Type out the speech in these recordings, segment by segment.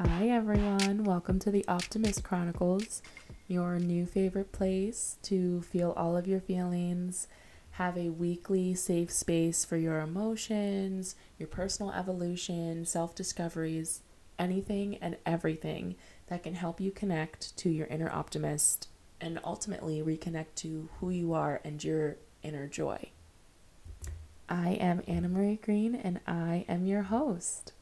Hi, everyone. Welcome to the Optimist Chronicles, your new favorite place to feel all of your feelings, have a weekly safe space for your emotions, your personal evolution, self discoveries, anything and everything that can help you connect to your inner optimist and ultimately reconnect to who you are and your inner joy. I am Annamarie Green and I am your host.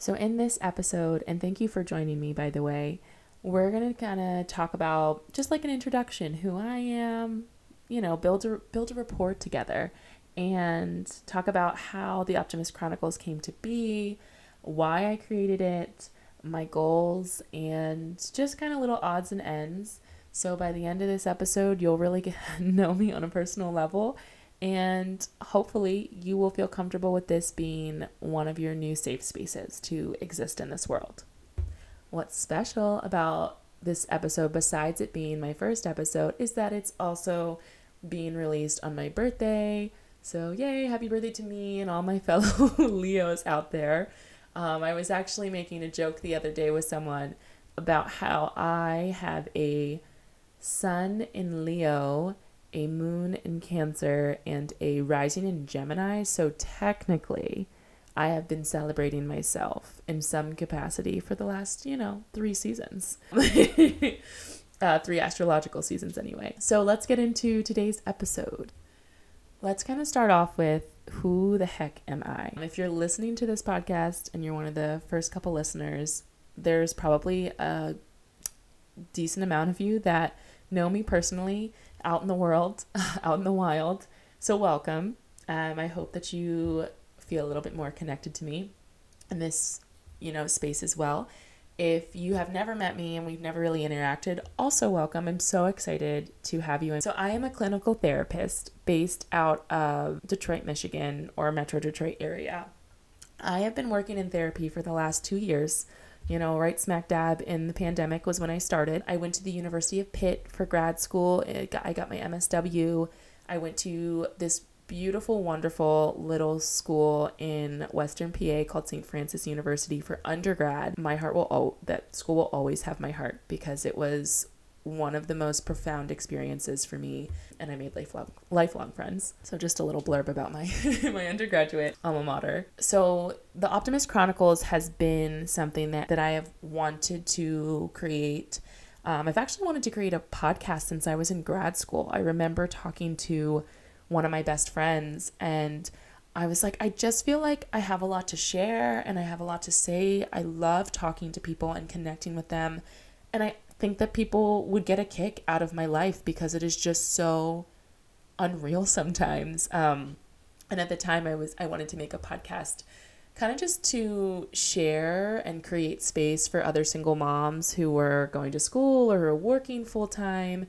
So, in this episode, and thank you for joining me, by the way, we're going to kind of talk about just like an introduction who I am, you know, build a, build a rapport together and talk about how the Optimist Chronicles came to be, why I created it, my goals, and just kind of little odds and ends. So, by the end of this episode, you'll really get know me on a personal level and hopefully, you will feel comfortable with this being one of your new safe spaces to exist in this world. What's special about this episode, besides it being my first episode, is that it's also being released on my birthday. So, yay, happy birthday to me and all my fellow Leos out there. Um, I was actually making a joke the other day with someone about how I have a sun in Leo a moon in Cancer, and a rising in Gemini. So technically, I have been celebrating myself in some capacity for the last, you know, three seasons. uh, three astrological seasons, anyway. So let's get into today's episode. Let's kind of start off with who the heck am I? If you're listening to this podcast and you're one of the first couple listeners, there's probably a decent amount of you that know me personally out in the world, out in the wild. So, welcome. Um, I hope that you feel a little bit more connected to me in this, you know, space as well. If you have never met me and we've never really interacted, also welcome. I'm so excited to have you. And so, I am a clinical therapist based out of Detroit, Michigan, or Metro Detroit area. I have been working in therapy for the last two years you know, right smack dab in the pandemic was when I started. I went to the University of Pitt for grad school. I got my MSW. I went to this beautiful, wonderful little school in Western PA called St. Francis University for undergrad. My heart will, oh, that school will always have my heart because it was one of the most profound experiences for me and I made lifelong lifelong friends. So just a little blurb about my my undergraduate alma mater. So the Optimist Chronicles has been something that that I have wanted to create. Um, I've actually wanted to create a podcast since I was in grad school. I remember talking to one of my best friends and I was like, I just feel like I have a lot to share and I have a lot to say. I love talking to people and connecting with them. And I think that people would get a kick out of my life because it is just so unreal sometimes. Um, and at the time, I was I wanted to make a podcast, kind of just to share and create space for other single moms who were going to school or working full time,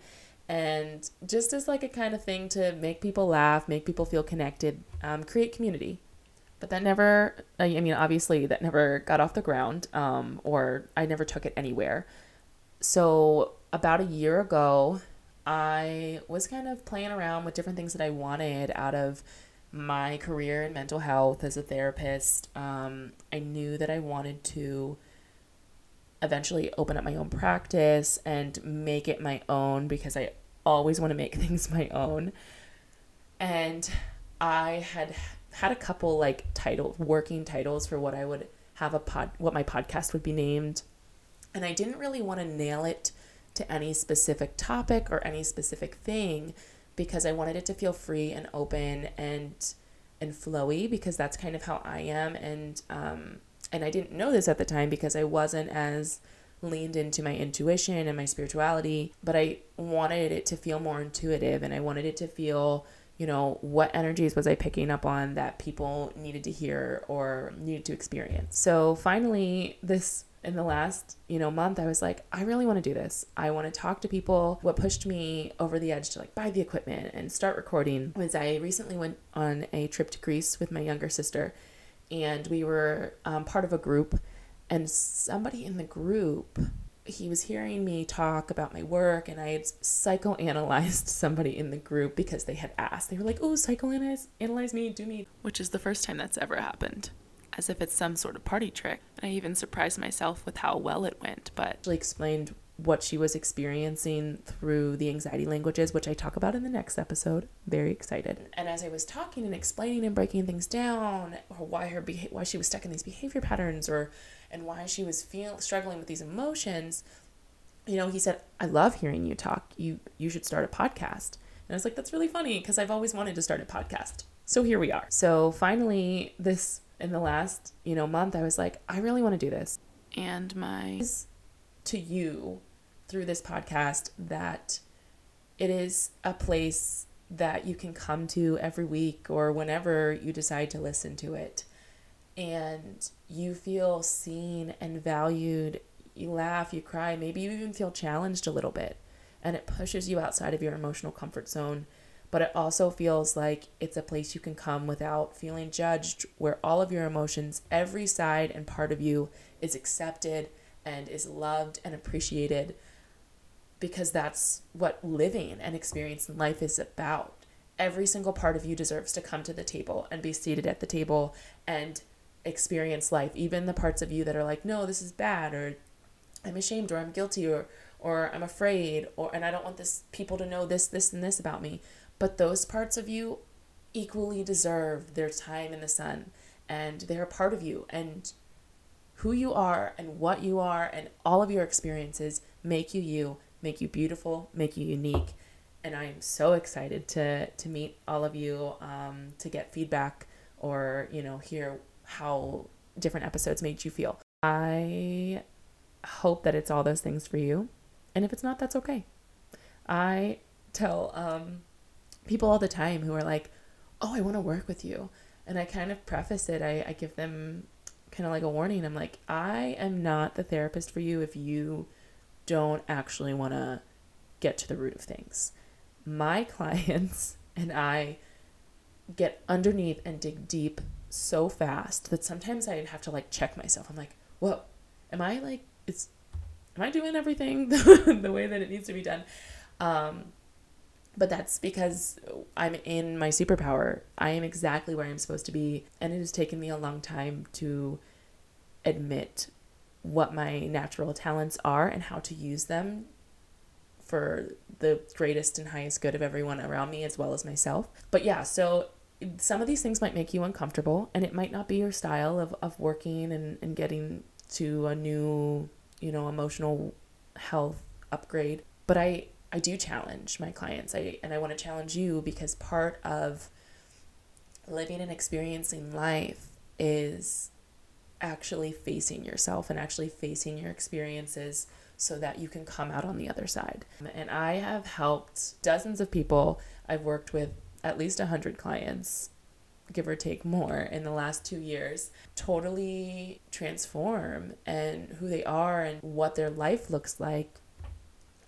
and just as like a kind of thing to make people laugh, make people feel connected, um, create community. But that never, I mean, obviously, that never got off the ground, um, or I never took it anywhere so about a year ago, I was kind of playing around with different things that I wanted out of my career in mental health as a therapist. Um, I knew that I wanted to eventually open up my own practice and make it my own because I always want to make things my own. And I had had a couple like title working titles for what I would have a pod what my podcast would be named. And I didn't really want to nail it to any specific topic or any specific thing because I wanted it to feel free and open and and flowy because that's kind of how I am and um and I didn't know this at the time because I wasn't as leaned into my intuition and my spirituality, but I wanted it to feel more intuitive and I wanted it to feel, you know, what energies was I picking up on that people needed to hear or needed to experience. So finally, this in the last you know month i was like i really want to do this. I want to talk to people. What pushed me over the edge to like buy the equipment and start recording was i recently went on a trip to greece with my younger sister and we were um, part of a group and somebody in the group he was hearing me talk about my work and i had psychoanalyzed somebody in the group because they had asked. They were like oh psychoanalyze analyze me do me. Which is the first time that's ever happened as if it's some sort of party trick. I even surprised myself with how well it went, but She explained what she was experiencing through the anxiety languages, which I talk about in the next episode. Very excited. And as I was talking and explaining and breaking things down, or why her beha- why she was stuck in these behavior patterns, or and why she was feel struggling with these emotions, you know, he said, "I love hearing you talk. You you should start a podcast." And I was like, "That's really funny because I've always wanted to start a podcast." So here we are. So finally, this in the last you know month, I was like, "I really want to do this." And my to you through this podcast that it is a place that you can come to every week or whenever you decide to listen to it. And you feel seen and valued. You laugh, you cry, maybe you even feel challenged a little bit. And it pushes you outside of your emotional comfort zone. But it also feels like it's a place you can come without feeling judged, where all of your emotions, every side and part of you is accepted and is loved and appreciated because that's what living and experiencing life is about. Every single part of you deserves to come to the table and be seated at the table and experience life. Even the parts of you that are like, no, this is bad, or I'm ashamed, or I'm guilty, or or I'm afraid, or and I don't want this people to know this, this, and this about me. But those parts of you equally deserve their time in the sun and they're a part of you and who you are and what you are and all of your experiences make you you make you beautiful, make you unique. And I'm so excited to to meet all of you, um, to get feedback or you know hear how different episodes made you feel. I hope that it's all those things for you, and if it's not, that's okay. I tell um, people all the time who are like, "Oh, I want to work with you," and I kind of preface it. I, I give them kind of like a warning. I'm like, I am not the therapist for you if you don't actually want to get to the root of things. My clients and I get underneath and dig deep so fast that sometimes I have to like check myself. I'm like, whoa, am I like, it's, am I doing everything the way that it needs to be done? Um, but that's because I'm in my superpower. I am exactly where I'm supposed to be. And it has taken me a long time to admit what my natural talents are and how to use them for the greatest and highest good of everyone around me as well as myself. But yeah, so some of these things might make you uncomfortable and it might not be your style of, of working and, and getting to a new, you know, emotional health upgrade. But I, I do challenge my clients. I and I want to challenge you because part of living and experiencing life is actually facing yourself and actually facing your experiences so that you can come out on the other side. And I have helped dozens of people. I've worked with at least 100 clients, give or take more, in the last two years, totally transform and who they are and what their life looks like.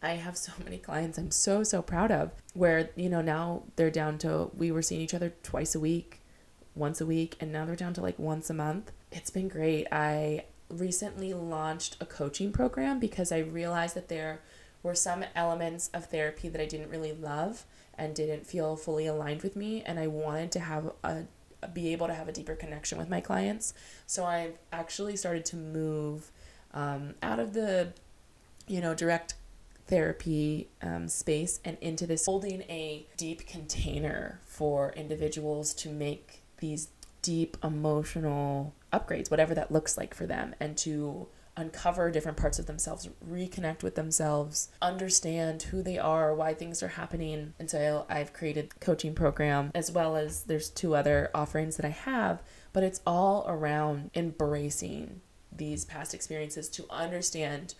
I have so many clients I'm so, so proud of where, you know, now they're down to, we were seeing each other twice a week, once a week, and now they're down to like once a month it's been great. I recently launched a coaching program because I realized that there were some elements of therapy that I didn't really love and didn't feel fully aligned with me and I wanted to have a be able to have a deeper connection with my clients. So I've actually started to move um, out of the you know direct therapy um, space and into this holding a deep container for individuals to make these deep emotional upgrades, whatever that looks like for them, and to uncover different parts of themselves, reconnect with themselves, understand who they are, why things are happening. And so I've created coaching program as well as there's two other offerings that I have, but it's all around embracing these past experiences to understand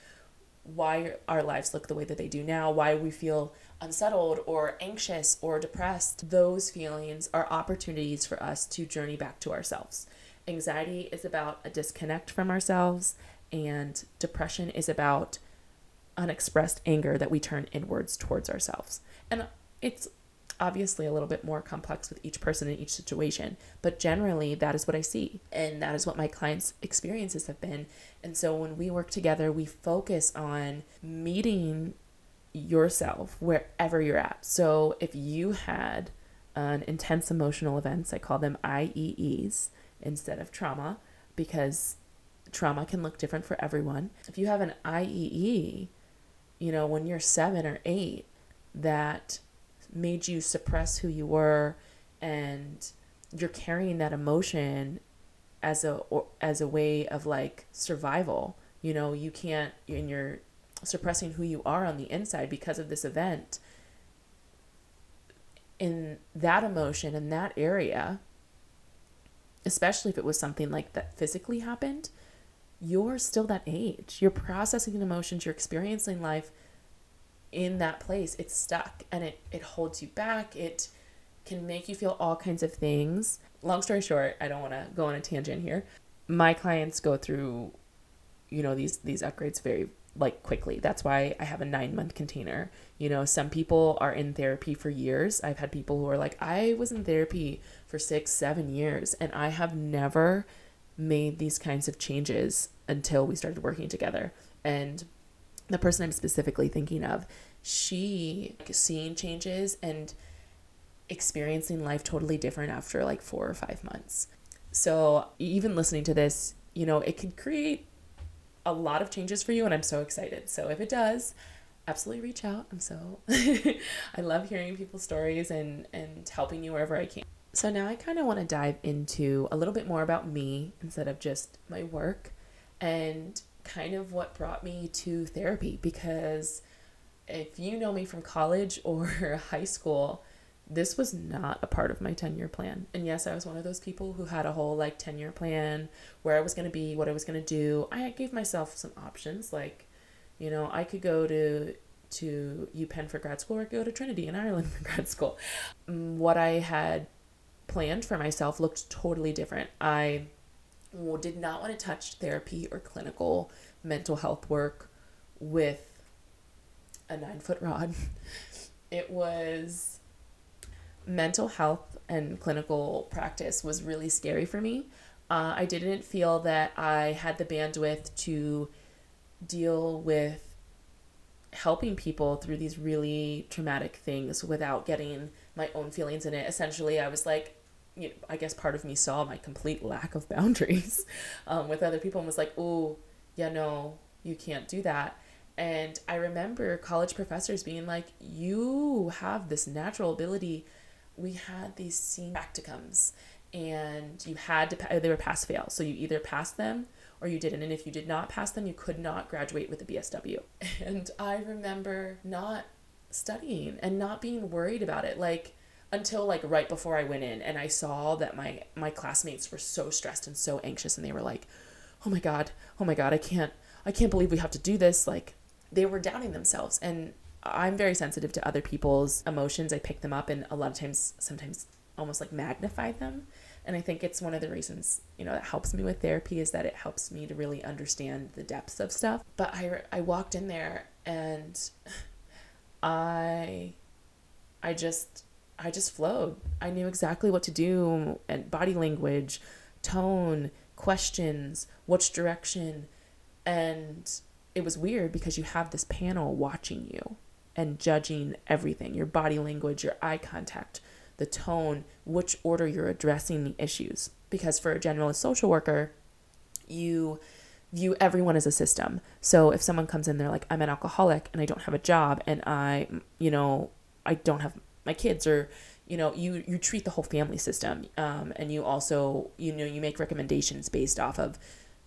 why our lives look the way that they do now, why we feel unsettled or anxious or depressed. Those feelings are opportunities for us to journey back to ourselves. Anxiety is about a disconnect from ourselves, and depression is about unexpressed anger that we turn inwards towards ourselves. And it's obviously a little bit more complex with each person in each situation, but generally that is what I see. And that is what my clients' experiences have been. And so when we work together, we focus on meeting yourself wherever you're at. So if you had an intense emotional events, I call them IEEs instead of trauma, because trauma can look different for everyone. If you have an IEE, you know, when you're seven or eight, that made you suppress who you were and you're carrying that emotion as a or, as a way of like survival. You know you can't and you're suppressing who you are on the inside because of this event. In that emotion in that area especially if it was something like that physically happened you're still that age. You're processing emotions you're experiencing life in that place it's stuck and it it holds you back. It can make you feel all kinds of things. Long story short i don't want to go on a tangent here. My clients go through you know these these upgrades very like quickly. That's why i have a nine month container. You know some people are in therapy for years. I've had people who are like i was in therapy for six seven years and i have never made these kinds of changes until we started working together. And the person I'm specifically thinking of, she seeing changes and experiencing life totally different after like four or five months. So even listening to this, you know, it could create a lot of changes for you, and I'm so excited. So if it does, absolutely reach out. I'm so I love hearing people's stories and and helping you wherever I can. So now I kind of want to dive into a little bit more about me instead of just my work and kind of what brought me to therapy because if you know me from college or high school, this was not a part of my 10 year plan. And yes, I was one of those people who had a whole like 10 year plan where I was going to be, what I was going to do. I gave myself some options like, you know, I could go to to UPenn for grad school or go to Trinity in Ireland for grad school. Mm, what I had planned for myself looked totally different. I did not want to touch therapy or clinical mental health work with a nine foot rod. It was mental health and clinical practice was really scary for me. Uh, I didn't feel that I had the bandwidth to deal with helping people through these really traumatic things without getting my own feelings in it. Essentially, I was like, you know, I guess part of me saw my complete lack of boundaries um, with other people and was like, oh, yeah, no, you can't do that. And I remember college professors being like, you have this natural ability. We had these scene practicums and you had to, they were pass fail. So you either passed them or you didn't. And if you did not pass them, you could not graduate with a BSW. And I remember not studying and not being worried about it. Like, until like right before I went in and I saw that my my classmates were so stressed and so anxious and they were like, "Oh my god. Oh my god, I can't I can't believe we have to do this." Like they were doubting themselves and I'm very sensitive to other people's emotions. I pick them up and a lot of times sometimes almost like magnify them. And I think it's one of the reasons, you know, that helps me with therapy is that it helps me to really understand the depths of stuff. But I I walked in there and I I just I just flowed. I knew exactly what to do and body language, tone, questions, which direction. And it was weird because you have this panel watching you and judging everything your body language, your eye contact, the tone, which order you're addressing the issues. Because for a generalist social worker, you view everyone as a system. So if someone comes in, they're like, I'm an alcoholic and I don't have a job and I, you know, I don't have my kids or you know you you treat the whole family system um, and you also you know you make recommendations based off of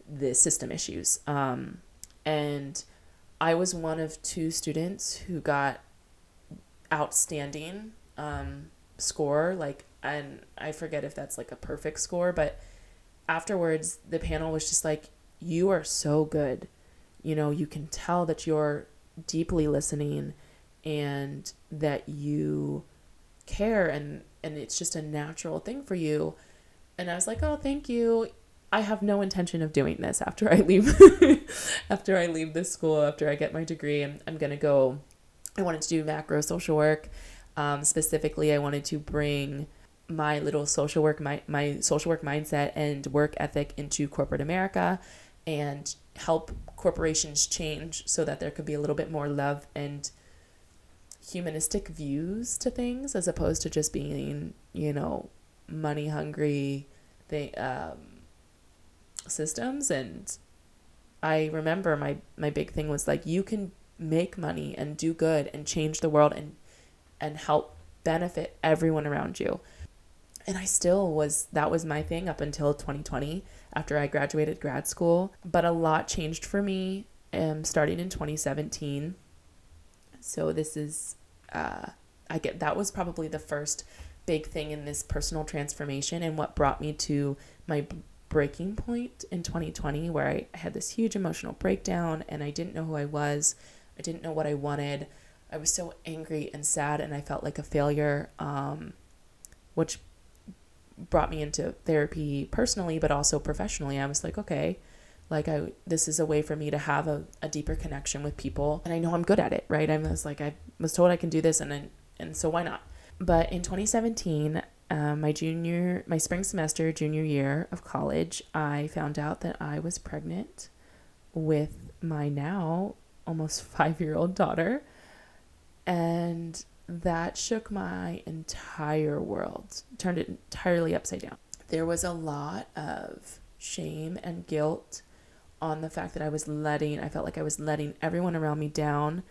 the system issues. Um, and i was one of two students who got outstanding um, score like and i forget if that's like a perfect score but afterwards the panel was just like you are so good. You know you can tell that you're deeply listening and that you care and and it's just a natural thing for you. And i was like oh thank you. I have no intention of doing this after i leave after i leave this school after i get my degree. I'm, I'm gonna go i wanted to do macro social work. Um, specifically i wanted to bring my little social work my, my social work mindset and work ethic into corporate america and help corporations change so that there could be a little bit more love and humanistic views to things as opposed to just being, you know, money hungry, they um systems and I remember my my big thing was like you can make money and do good and change the world and and help benefit everyone around you. And I still was that was my thing up until 2020 after I graduated grad school, but a lot changed for me um starting in 2017. So this is uh I get that was probably the first big thing in this personal transformation and what brought me to my breaking point in 2020 where I had this huge emotional breakdown and I didn't know who I was. I didn't know what I wanted. I was so angry and sad and I felt like a failure, um, which brought me into therapy personally, but also professionally. I was like, okay, like I this is a way for me to have a, a deeper connection with people and I know I'm good at it, right? I was like I was told I can do this and then and so why not? But in 2017, um, my junior, my spring semester, junior year of college, I found out that I was pregnant with my now almost five year old daughter. And that shook my entire world, turned it entirely upside down. There was a lot of shame and guilt on the fact that I was letting, I felt like I was letting everyone around me down.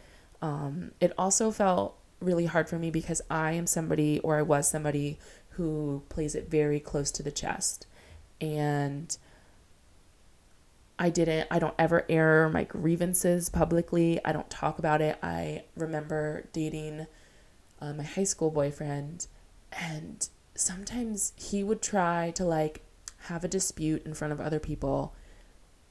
Um, it also felt really hard for me because I am somebody, or I was somebody, who plays it very close to the chest. And I didn't, I don't ever air my grievances publicly. I don't talk about it. I remember dating uh, my high school boyfriend, and sometimes he would try to like have a dispute in front of other people.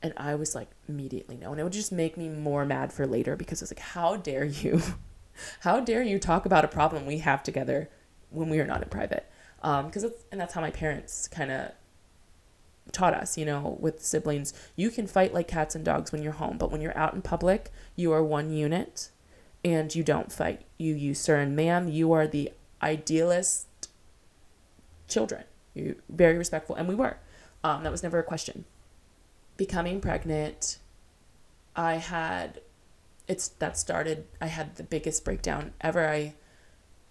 And I was like, immediately no. And it would just make me more mad for later because I was like, how dare you? how dare you talk about a problem we have together when we are not in private? because um, and that's how my parents kind of taught us you know with siblings you can fight like cats and dogs when you're home but when you're out in public you are one unit and you don't fight you you sir and ma'am you are the idealist children you very respectful and we were um, that was never a question becoming pregnant i had it's that started i had the biggest breakdown ever i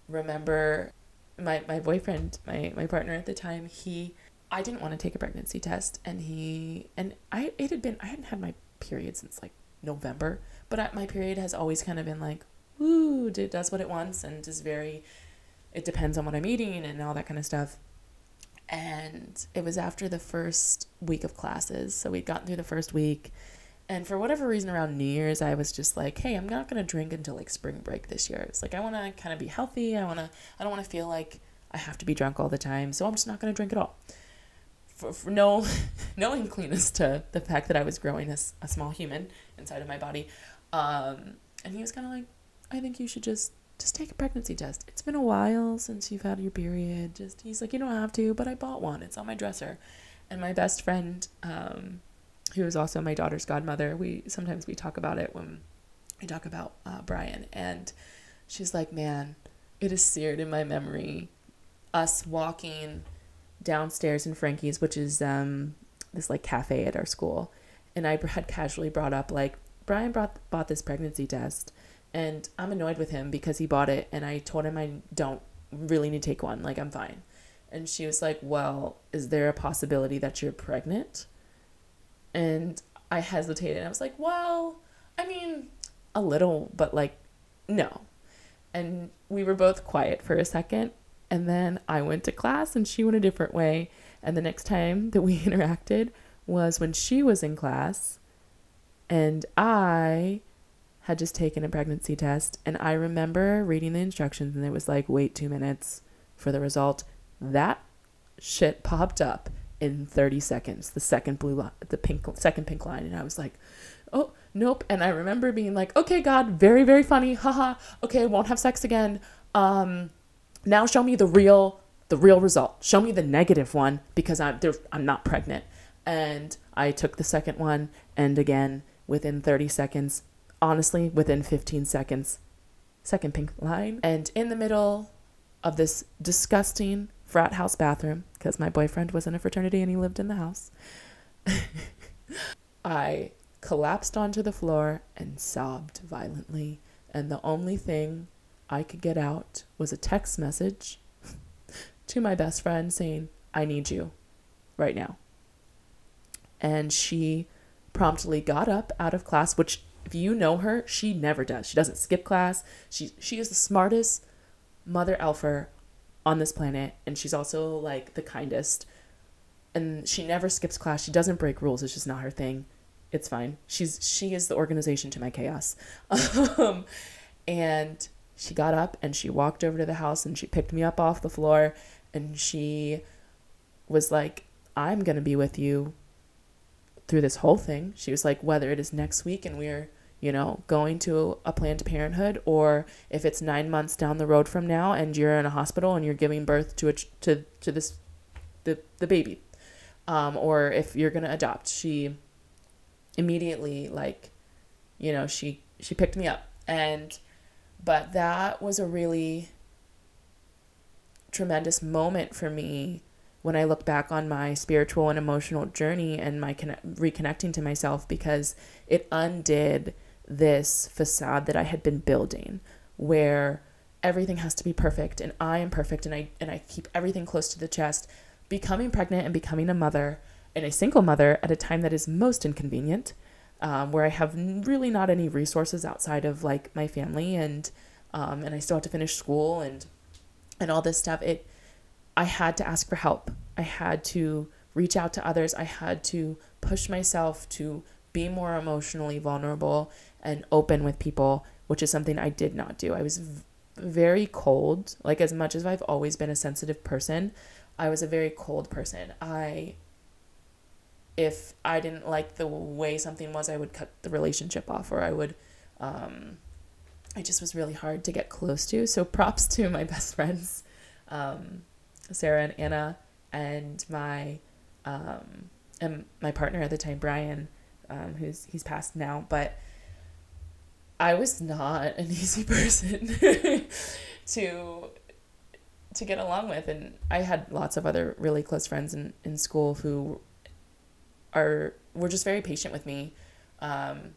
remember my my boyfriend, my my partner at the time, he I didn't want to take a pregnancy test, and he and I it had been I hadn't had my period since like November, but I, my period has always kind of been like, woo, it does what it wants, and is very, it depends on what I'm eating and all that kind of stuff. And it was after the first week of classes, so we'd gotten through the first week, and for whatever reason, around New Year's, I was just like, hey, I'm not gonna drink until like spring break this year. It's like I want to kind of be healthy. I want to. I don't want to feel like I have to be drunk all the time. So I'm just not gonna drink at all. For, for no, no incliness to the fact that I was growing as a small human inside of my body. Um, and he was kind of like, I think you should just just take a pregnancy test. It's been a while since you've had your period. Just he's like, you don't have to, but I bought one. It's on my dresser. And my best friend, um, who is also my daughter's godmother. We sometimes we talk about it when we talk about uh, Brian, and she's like, "Man, it is seared in my memory. Us walking downstairs in Frankie's, which is um, this like cafe at our school, and I had casually brought up like Brian brought bought this pregnancy test, and I'm annoyed with him because he bought it, and I told him I don't really need to take one. Like I'm fine." And she was like, Well, is there a possibility that you're pregnant? And I hesitated. I was like, well, I mean, a little, but like, no. And we were both quiet for a second. And then I went to class and she went a different way. And the next time that we interacted was when she was in class and I had just taken a pregnancy test. And I remember reading the instructions and it was like, wait two minutes for the result. That shit popped up in 30 seconds the second blue line the pink second pink line and i was like oh nope and i remember being like okay god very very funny haha okay won't have sex again um now show me the real the real result show me the negative one because i'm there i'm not pregnant and i took the second one and again within 30 seconds honestly within 15 seconds second pink line and in the middle of this disgusting frat house bathroom because my boyfriend was in a fraternity and he lived in the house. I collapsed onto the floor and sobbed violently, and the only thing I could get out was a text message to my best friend saying, I need you right now. and she promptly got up out of class, which if you know her, she never does. She doesn't skip class. She she is the smartest mother elfer on this planet, and she's also like the kindest. And she never skips class. She doesn't break rules. It's just not her thing. It's fine. She's she is the organization to my chaos. Um, and she got up and she walked over to the house and she picked me up off the floor and she was like, "I'm gonna be with you through this whole thing." She was like, "Whether it is next week and we're you know, going to a Planned Parenthood, or if it's nine months down the road from now and you're in a hospital and you're giving birth to a to to this the the baby, um, or if you're gonna adopt. She immediately like, you know, she she picked me up, and but that was a really tremendous moment for me when I look back on my spiritual and emotional journey and my connect- reconnecting to myself because it undid this facade that I had been building where everything has to be perfect and I am perfect and I and I keep everything close to the chest becoming pregnant and becoming a mother and a single mother at a time that is most inconvenient um, where I have really not any resources outside of like my family and um, and I still have to finish school and and all this stuff it I had to ask for help I had to reach out to others I had to push myself to be more emotionally vulnerable and open with people, which is something I did not do. I was v- very cold. Like, as much as I've always been a sensitive person, I was a very cold person. I, if I didn't like the way something was, I would cut the relationship off or I would, um, I just was really hard to get close to. So props to my best friends, um, Sarah and Anna, and my, um, and my partner at the time, Brian, um, who's he's passed now, but I was not an easy person to to get along with and I had lots of other really close friends in, in school who are were just very patient with me. Um,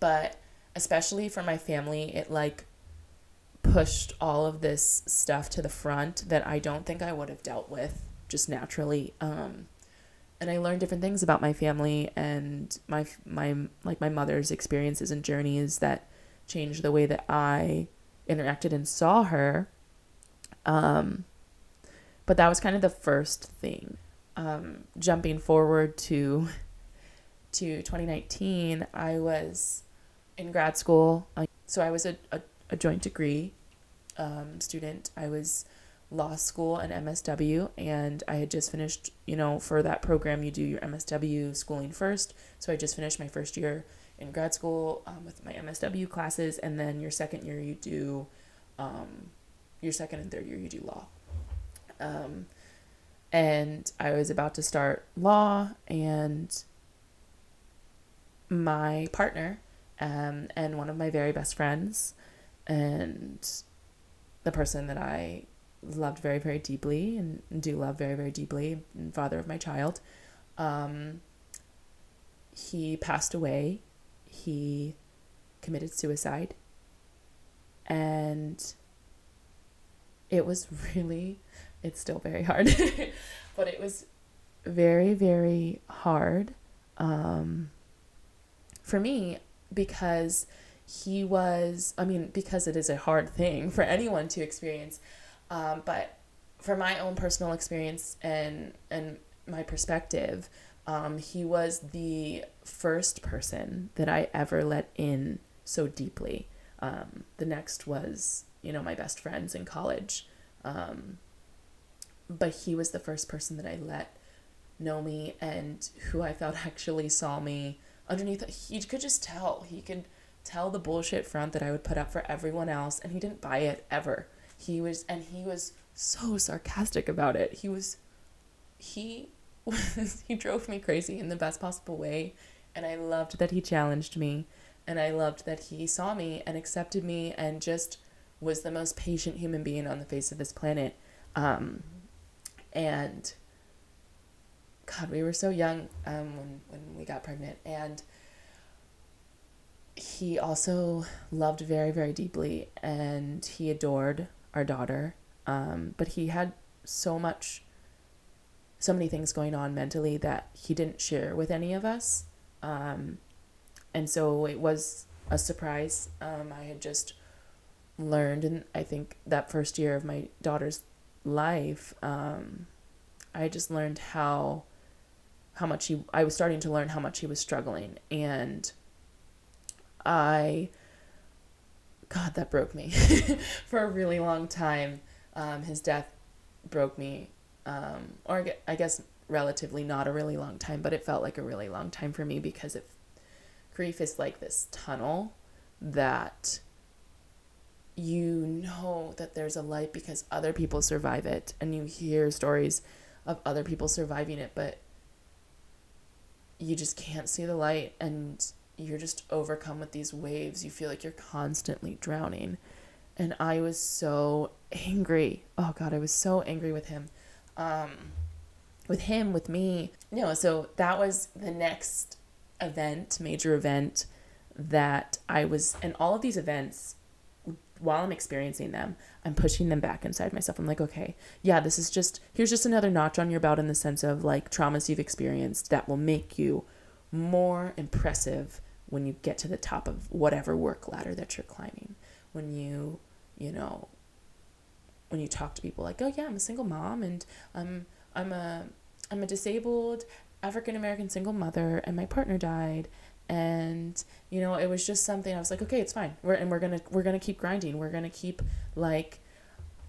but especially for my family, it like pushed all of this stuff to the front that I don't think I would have dealt with just naturally. Um, and I learned different things about my family and my my like my mother's experiences and journeys that changed the way that I interacted and saw her. Um, but that was kind of the first thing. Um, jumping forward to to 2019, I was in grad school. So I was a, a, a joint degree um, student. I was law school and MSW, and I had just finished, you know, for that program, you do your MSW schooling first. So I just finished my first year in grad school um, with my MSW classes, and then your second year, you do um, your second and third year, you do law. Um, and I was about to start law, and my partner um, and one of my very best friends, and the person that I loved very, very deeply and do love very, very deeply, and father of my child. Um, he passed away. He committed suicide. And it was really, it's still very hard, but it was very, very hard um, for me because he was, I mean, because it is a hard thing for anyone to experience. Um, but from my own personal experience and and my perspective, um, he was the first person that I ever let in so deeply. Um, the next was, you know, my best friends in college. Um, but he was the first person that I let know me and who I felt actually saw me underneath. He could just tell. He could tell the bullshit front that I would put up for everyone else, and he didn't buy it ever. He was and he was so sarcastic about it. He was he was he drove me crazy in the best possible way and i loved that he challenged me and i loved that he saw me and accepted me and just was the most patient human being on the face of this planet. Um, and god we were so young um, when, when we got pregnant and he also loved very very deeply and he adored our daughter. Um, but he had so much so many things going on mentally that he didn't share with any of us. Um, and so it was a surprise. Um, I had just learned, and I think that first year of my daughter's life, um, I just learned how how much he I was starting to learn how much he was struggling and I God that broke me for a really long time. Um, his death broke me um, or I guess relatively not a really long time but it felt like a really long time for me because grief is like this tunnel that you know that there's a light because other people survive it and you hear stories of other people surviving it but you just can't see the light and you're just overcome with these waves. You feel like you're constantly drowning. And I was so angry. Oh God, I was so angry with him. Um, with him, with me. Know, so that was the next event, major event that I was, and all of these events while I'm experiencing them, I'm pushing them back inside myself. I'm like, okay, yeah, this is just, here's just another notch on your belt in the sense of like traumas you've experienced that will make you more impressive when you get to the top of whatever work ladder that you're climbing. When you, you know, when you talk to people like, oh yeah, I'm a single mom and I'm, I'm a, I'm a disabled African American single mother and my partner died. And you know it was just something i was like okay it's fine. We're and we're gonna we're gonna keep grinding. We're gonna keep like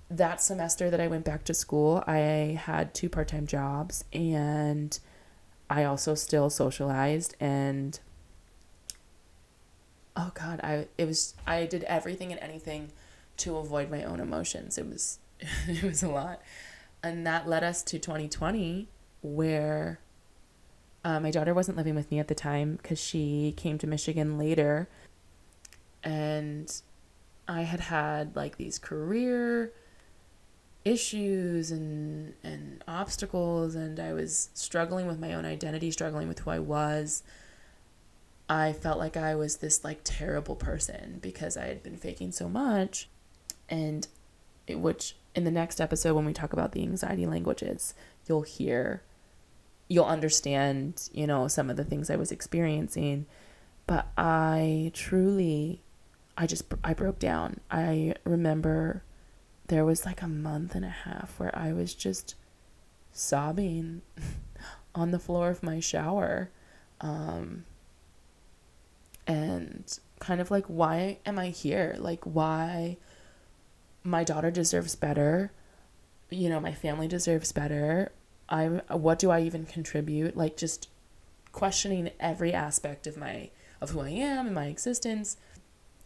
that semester that i went back to school i had two part-time jobs and i also still socialized and oh god i it was i did everything and anything to avoid my own emotions it was it was a lot and that led us to 2020 where uh, my daughter wasn't living with me at the time because she came to Michigan later. And I had had like these career issues and and obstacles and I was struggling with my own identity, struggling with who I was. I felt like I was this like terrible person because I had been faking so much and it, which in the next episode when we talk about the anxiety languages, you'll hear you'll understand, you know, some of the things I was experiencing. But I truly, I just, I broke down. I remember there was like a month and a half where I was just sobbing on the floor of my shower. Um, and kind of like, why am I here? Like, why my daughter deserves better. You know, my family deserves better. I what do I even contribute? Like just questioning every aspect of my of who I am and my existence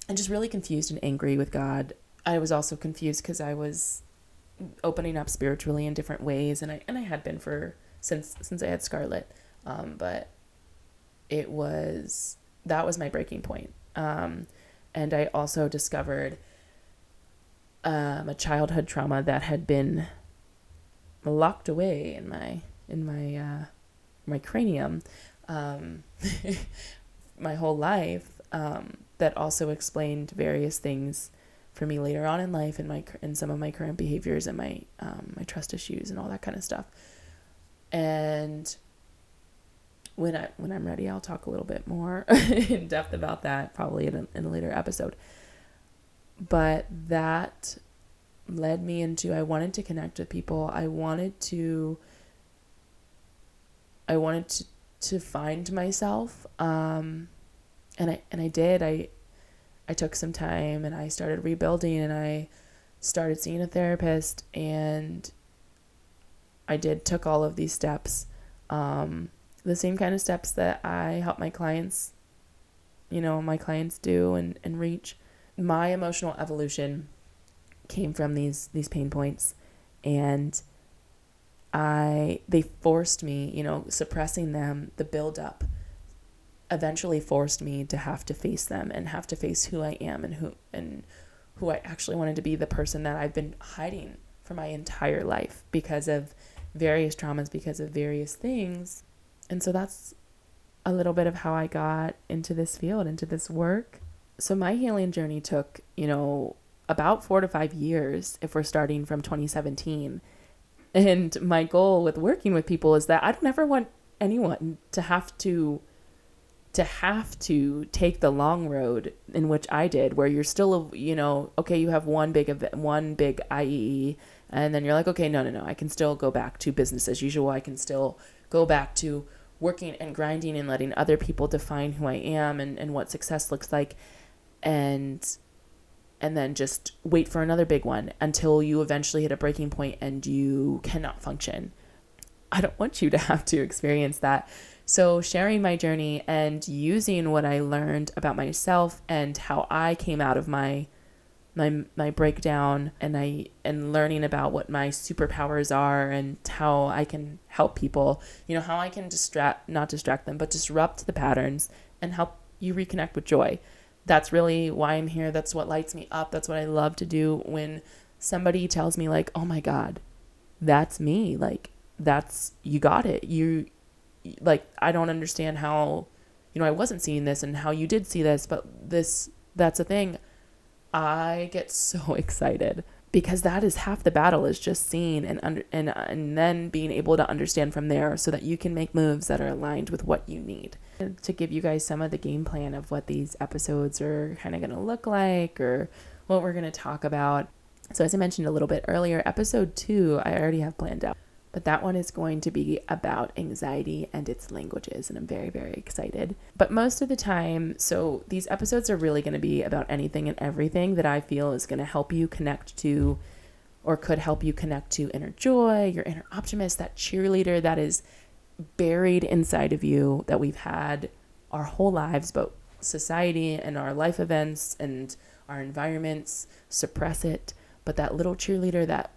and just really confused and angry with God. I was also confused cuz I was opening up spiritually in different ways and I and I had been for since since I had Scarlet, Um, but it was that was my breaking point. Um, and I also discovered um, a childhood trauma that had been locked away in my in my uh, my cranium um, my whole life um, that also explained various things for me later on in life and my and some of my current behaviors and my um, my trust issues and all that kind of stuff and when I when I'm ready I'll talk a little bit more in depth about that probably in a, in a later episode but that led me into I wanted to connect with people. I wanted to I wanted to to find myself. Um and I and I did. I I took some time and I started rebuilding and I started seeing a therapist and I did took all of these steps. Um the same kind of steps that I help my clients you know, my clients do and, and reach. My emotional evolution came from these these pain points and I they forced me, you know, suppressing them, the build up eventually forced me to have to face them and have to face who I am and who and who I actually wanted to be the person that I've been hiding for my entire life because of various traumas because of various things. And so that's a little bit of how I got into this field, into this work. So my healing journey took, you know, about four to five years if we're starting from 2017. And my goal with working with people is that I don't ever want anyone to have to to have to take the long road in which I did where you're still you know okay you have one big event one big IEE and then you're like okay no no no I can still go back to business as usual I can still go back to working and grinding and letting other people define who I am and, and what success looks like and and then just wait for another big one until you eventually hit a breaking point and you cannot function. I don't want you to have to experience that. So, sharing my journey and using what I learned about myself and how I came out of my my my breakdown and I and learning about what my superpowers are and how I can help people, you know, how I can distract not distract them, but disrupt the patterns and help you reconnect with joy that's really why I'm here. That's what lights me up. That's what I love to do when somebody tells me like, "Oh my god, that's me." Like that's you got it. You like I don't understand how you know, I wasn't seeing this and how you did see this, but this that's a thing. I get so excited because that is half the battle is just seeing and under and uh, and then being able to understand from there so that you can make moves that are aligned with what you need. To give you guys some of the game plan of what these episodes are kind of going to look like or what we're going to talk about. So as i mentioned a little bit earlier episode 2 i already have planned out but that one is going to be about anxiety and its languages and i'm very very excited. But most of the time so these episodes are really going to be about anything and everything that i feel is going to help you connect to or could help you connect to inner joy your inner optimist that cheerleader that is buried inside of you that we've had our whole lives but society and our life events and our environments suppress it. But that little cheerleader that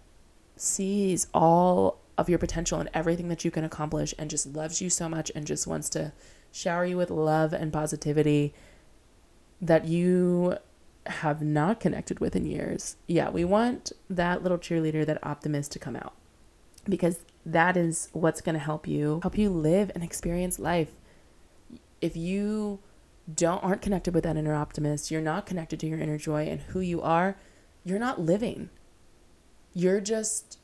sees all of your potential and everything that you can accomplish and just loves you so much and just wants to shower you with love and positivity that you have not connected with in years. Yeah, we want that little cheerleader, that optimist to come out because that is what's going to help you help you live and experience life. If you don't aren't connected with that inner optimist, you're not connected to your inner joy and who you are, you're not living. You're just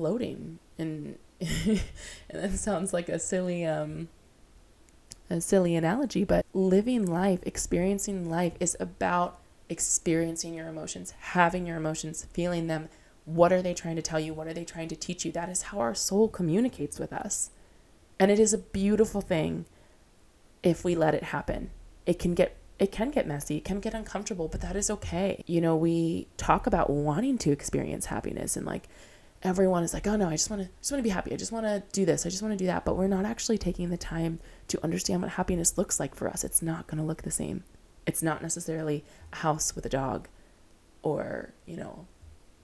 floating and and that sounds like a silly um a silly analogy but living life experiencing life is about experiencing your emotions having your emotions feeling them. What are they trying to tell you? What are they trying to teach you? That is how our soul communicates with us. And it is a beautiful thing if we let it happen. It can get it can get messy, it can get uncomfortable, but that is okay. You know, we talk about wanting to experience happiness and like everyone is like, "Oh no, I just want to just want to be happy. I just want to do this. I just want to do that." But we're not actually taking the time to understand what happiness looks like for us. It's not going to look the same. It's not necessarily a house with a dog or, you know,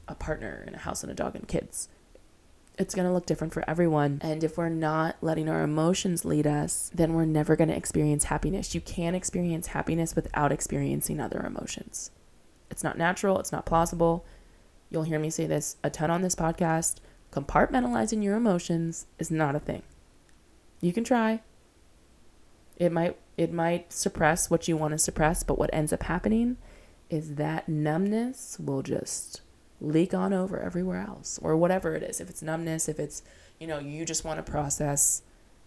a partner and a house and a dog and kids. It's going to look different for everyone. And if we're not letting our emotions lead us, then we're never going to experience happiness. You can't experience happiness without experiencing other emotions. It's not natural, it's not plausible You'll hear me say this a ton on this podcast. Compartmentalizing your emotions is not a thing. You can try. It might it might suppress what you want to suppress, but what ends up happening is that numbness will just leak on over everywhere else or whatever it is. If it's numbness, if it's, you know, you just want to process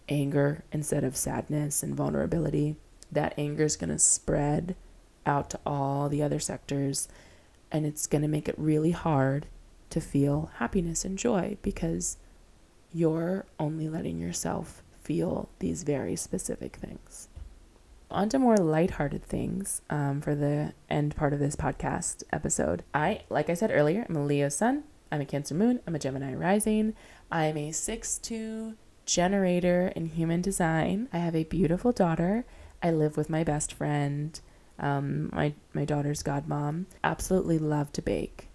anger instead of sadness and vulnerability, that anger is going to spread out to all the other sectors and it's going to make it really hard to feel happiness and joy because you're only letting yourself feel these very specific things. On to more lighthearted things um, for the end part of this podcast episode. I, like I said earlier, I'm a Leo sun. I'm a Cancer moon. I'm a Gemini rising. I'm a 6 2 generator in human design. I have a beautiful daughter. I live with my best friend um, my my daughter's godmom. Absolutely love to bake.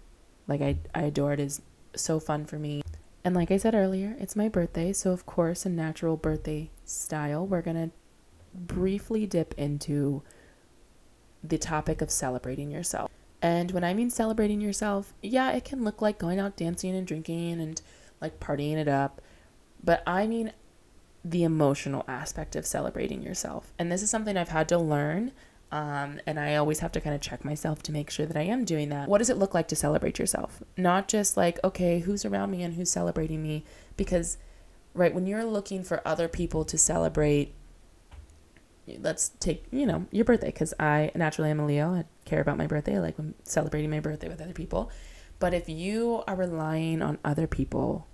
Like I I adore it. is so fun for me. And like I said earlier, it's my birthday, so of course, in natural birthday style, we're gonna briefly dip into the topic of celebrating yourself. And when I mean celebrating yourself, yeah, it can look like going out dancing and drinking and like partying it up. But I mean the emotional aspect of celebrating yourself. And this is something I've had to learn Um, and I always have to kind of check myself to make sure that I am doing that. What does it look like to celebrate yourself? Not just like, okay, who's around me and who's celebrating me? Because, right, when you're looking for other people to celebrate, let's take, you know, your birthday, because I naturally am a Leo. I care about my birthday. I like celebrating my birthday with other people. But if you are relying on other people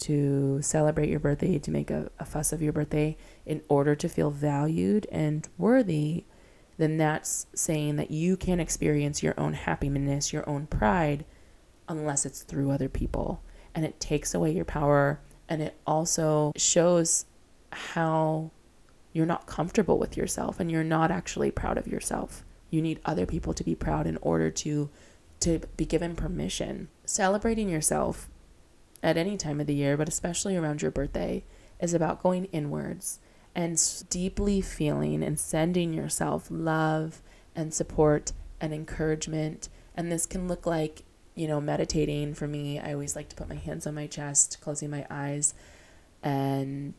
to celebrate your birthday, to make a, a fuss of your birthday in order to feel valued and worthy, then that's saying that you can't experience your own happiness, your own pride, unless it's through other people. And it takes away your power and it also shows how you're not comfortable with yourself and you're not actually proud of yourself. You need other people to be proud in order to to be given permission. Celebrating yourself at any time of the year, but especially around your birthday, is about going inwards and deeply feeling and sending yourself love and support and encouragement. And this can look like, you know, meditating for me. I always like to put my hands on my chest, closing my eyes, and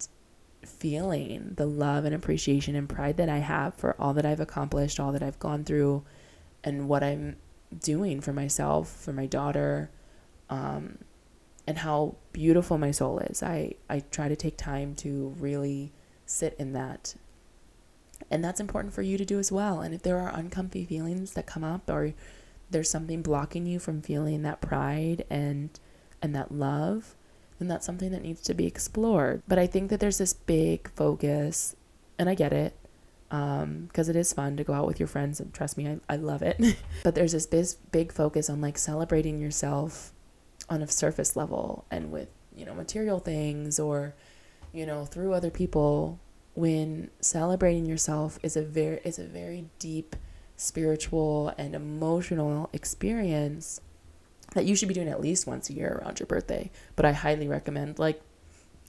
feeling the love and appreciation and pride that I have for all that I've accomplished, all that I've gone through, and what I'm doing for myself, for my daughter, um, and how beautiful my soul is. I, I try to take time to really sit in that. And that's important for you to do as well. And if there are uncomfy feelings that come up or there's something blocking you from feeling that pride and and that love, then that's something that needs to be explored. But I think that there's this big focus, and I get it, because um, it is fun to go out with your friends, and trust me, I, I love it. but there's this big, big focus on like celebrating yourself on a surface level and with, you know, material things or you know, through other people when celebrating yourself is a very is a very deep spiritual and emotional experience that you should be doing at least once a year around your birthday, but I highly recommend like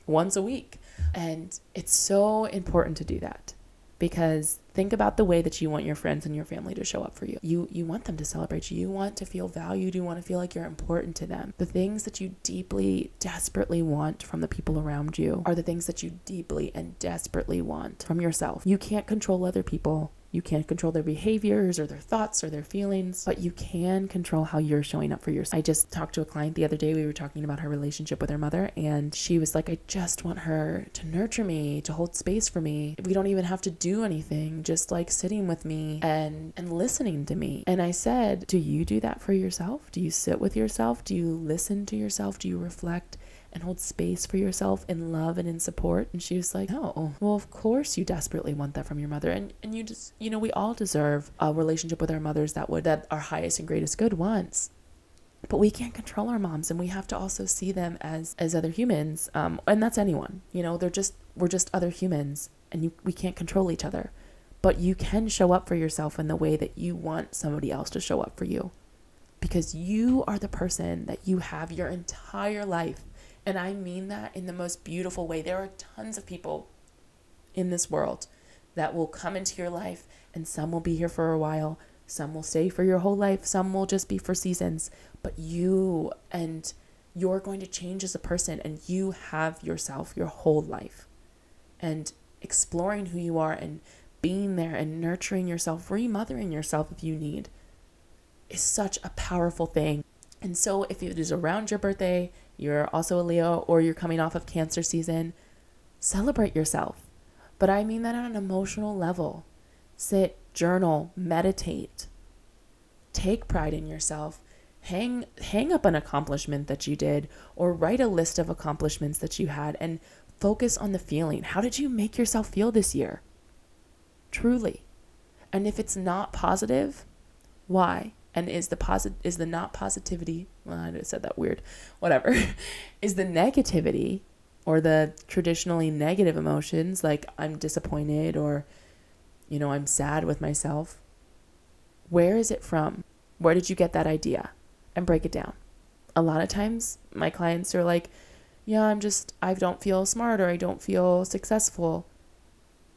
once a week. And it's so important to do that because think about the way that you want your friends and your family to show up for you. You you want them to celebrate you. You want to feel valued. You want to feel like you're important to them. The things that you deeply desperately want from the people around you are the things that you deeply and desperately want from yourself. You can't control other people. You can't control their behaviors or their thoughts or their feelings, but you can control how you're showing up for yourself. I just talked to a client the other day. We were talking about her relationship with her mother, and she was like, I just want her to nurture me, to hold space for me. We don't even have to do anything, just like sitting with me and, and listening to me. And I said, Do you do that for yourself? Do you sit with yourself? Do you listen to yourself? Do you reflect? And hold space for yourself in love and in support. And she was like, No, well, of course you desperately want that from your mother. And and you just you know, we all deserve a relationship with our mothers that would that our highest and greatest good wants. But we can't control our moms and we have to also see them as as other humans. Um, and that's anyone. You know, they're just we're just other humans and you we can't control each other. But you can show up for yourself in the way that you want somebody else to show up for you. Because you are the person that you have your entire life and I mean that in the most beautiful way. There are tons of people in this world that will come into your life, and some will be here for a while, some will stay for your whole life, some will just be for seasons. But you and you're going to change as a person, and you have yourself your whole life. And exploring who you are and being there and nurturing yourself, remothering yourself if you need, is such a powerful thing. And so, if it is around your birthday, you're also a Leo, or you're coming off of Cancer season, celebrate yourself. But I mean that on an emotional level. Sit, journal, meditate. Take pride in yourself. Hang hang up an accomplishment that you did or write a list of accomplishments that you had and focus on the feeling. How did you make yourself feel this year? Truly. And if it's not positive, why? And is the posit is the not positivity well i just said that weird whatever is the negativity or the traditionally negative emotions like i'm disappointed or you know i'm sad with myself where is it from? Where did you get that idea? And break it down. A lot of times my clients are like yeah i'm just i don't feel smart or i don't feel successful.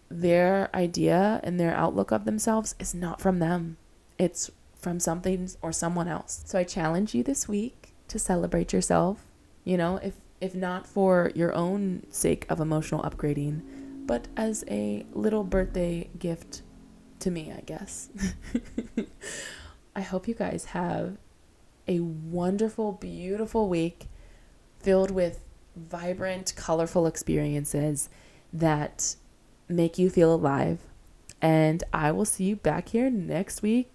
Their idea and their outlook of themselves is not from them. It's from something or someone else. So I challenge you this week to celebrate yourself. You know, if if not for your own sake of emotional upgrading, but as a little birthday gift to me, I guess. I hope you guys have a wonderful, beautiful week filled with vibrant, colorful experiences that make you feel alive. And I will see you back here next week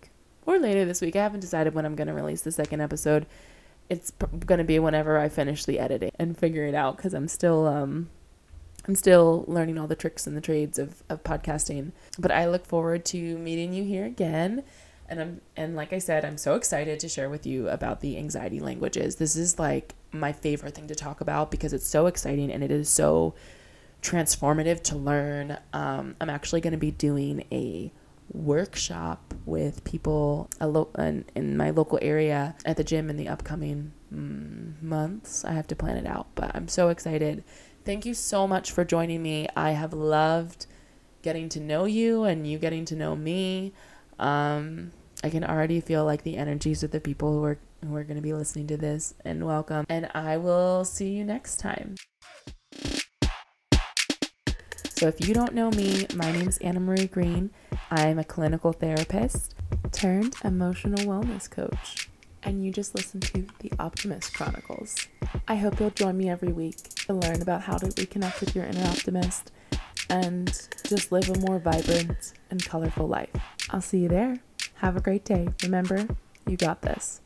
or later this week. I haven't decided when I'm going to release the second episode. It's going to be whenever I finish the editing and figure it out because I'm still um I'm still learning all the tricks and the trades of, of podcasting. But I look forward to meeting you here again. And I'm and like I said, I'm so excited to share with you about the anxiety languages. This is like my favorite thing to talk about because it's so exciting and it is so transformative to learn. Um, I'm actually going to be doing a workshop with people lo- in, in my local area at the gym in the upcoming mm, months. I have to plan it out, but I'm so excited. Thank you so much for joining me. I have loved getting to know you and you getting to know me. Um, I can already feel like the energies of the people who are who are going to be listening to this and welcome. And I will see you next time. So, if you don't know me, my name is Annamarie Green. I'm a clinical therapist turned emotional wellness coach. And you just listened to the Optimist Chronicles. I hope you'll join me every week to learn about how to reconnect with your inner optimist and just live a more vibrant and colorful life. I'll see you there. Have a great day. Remember, you got this.